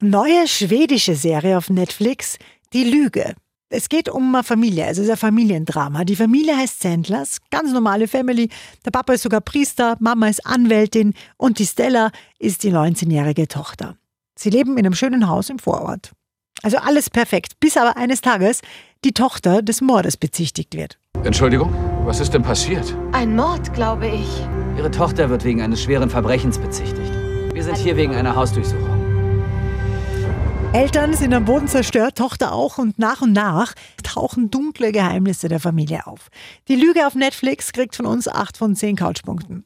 Neue schwedische Serie auf Netflix, Die Lüge. Es geht um eine Familie, also es ist ein Familiendrama. Die Familie heißt Sandlers, ganz normale Family. Der Papa ist sogar Priester, Mama ist Anwältin und die Stella ist die 19-jährige Tochter. Sie leben in einem schönen Haus im Vorort. Also alles perfekt, bis aber eines Tages die Tochter des Mordes bezichtigt wird. Entschuldigung, was ist denn passiert? Ein Mord, glaube ich. Ihre Tochter wird wegen eines schweren Verbrechens bezichtigt. Wir sind hier wegen einer Hausdurchsuchung. Eltern sind am Boden zerstört, Tochter auch und nach und nach tauchen dunkle Geheimnisse der Familie auf. Die Lüge auf Netflix kriegt von uns 8 von 10 Couchpunkten.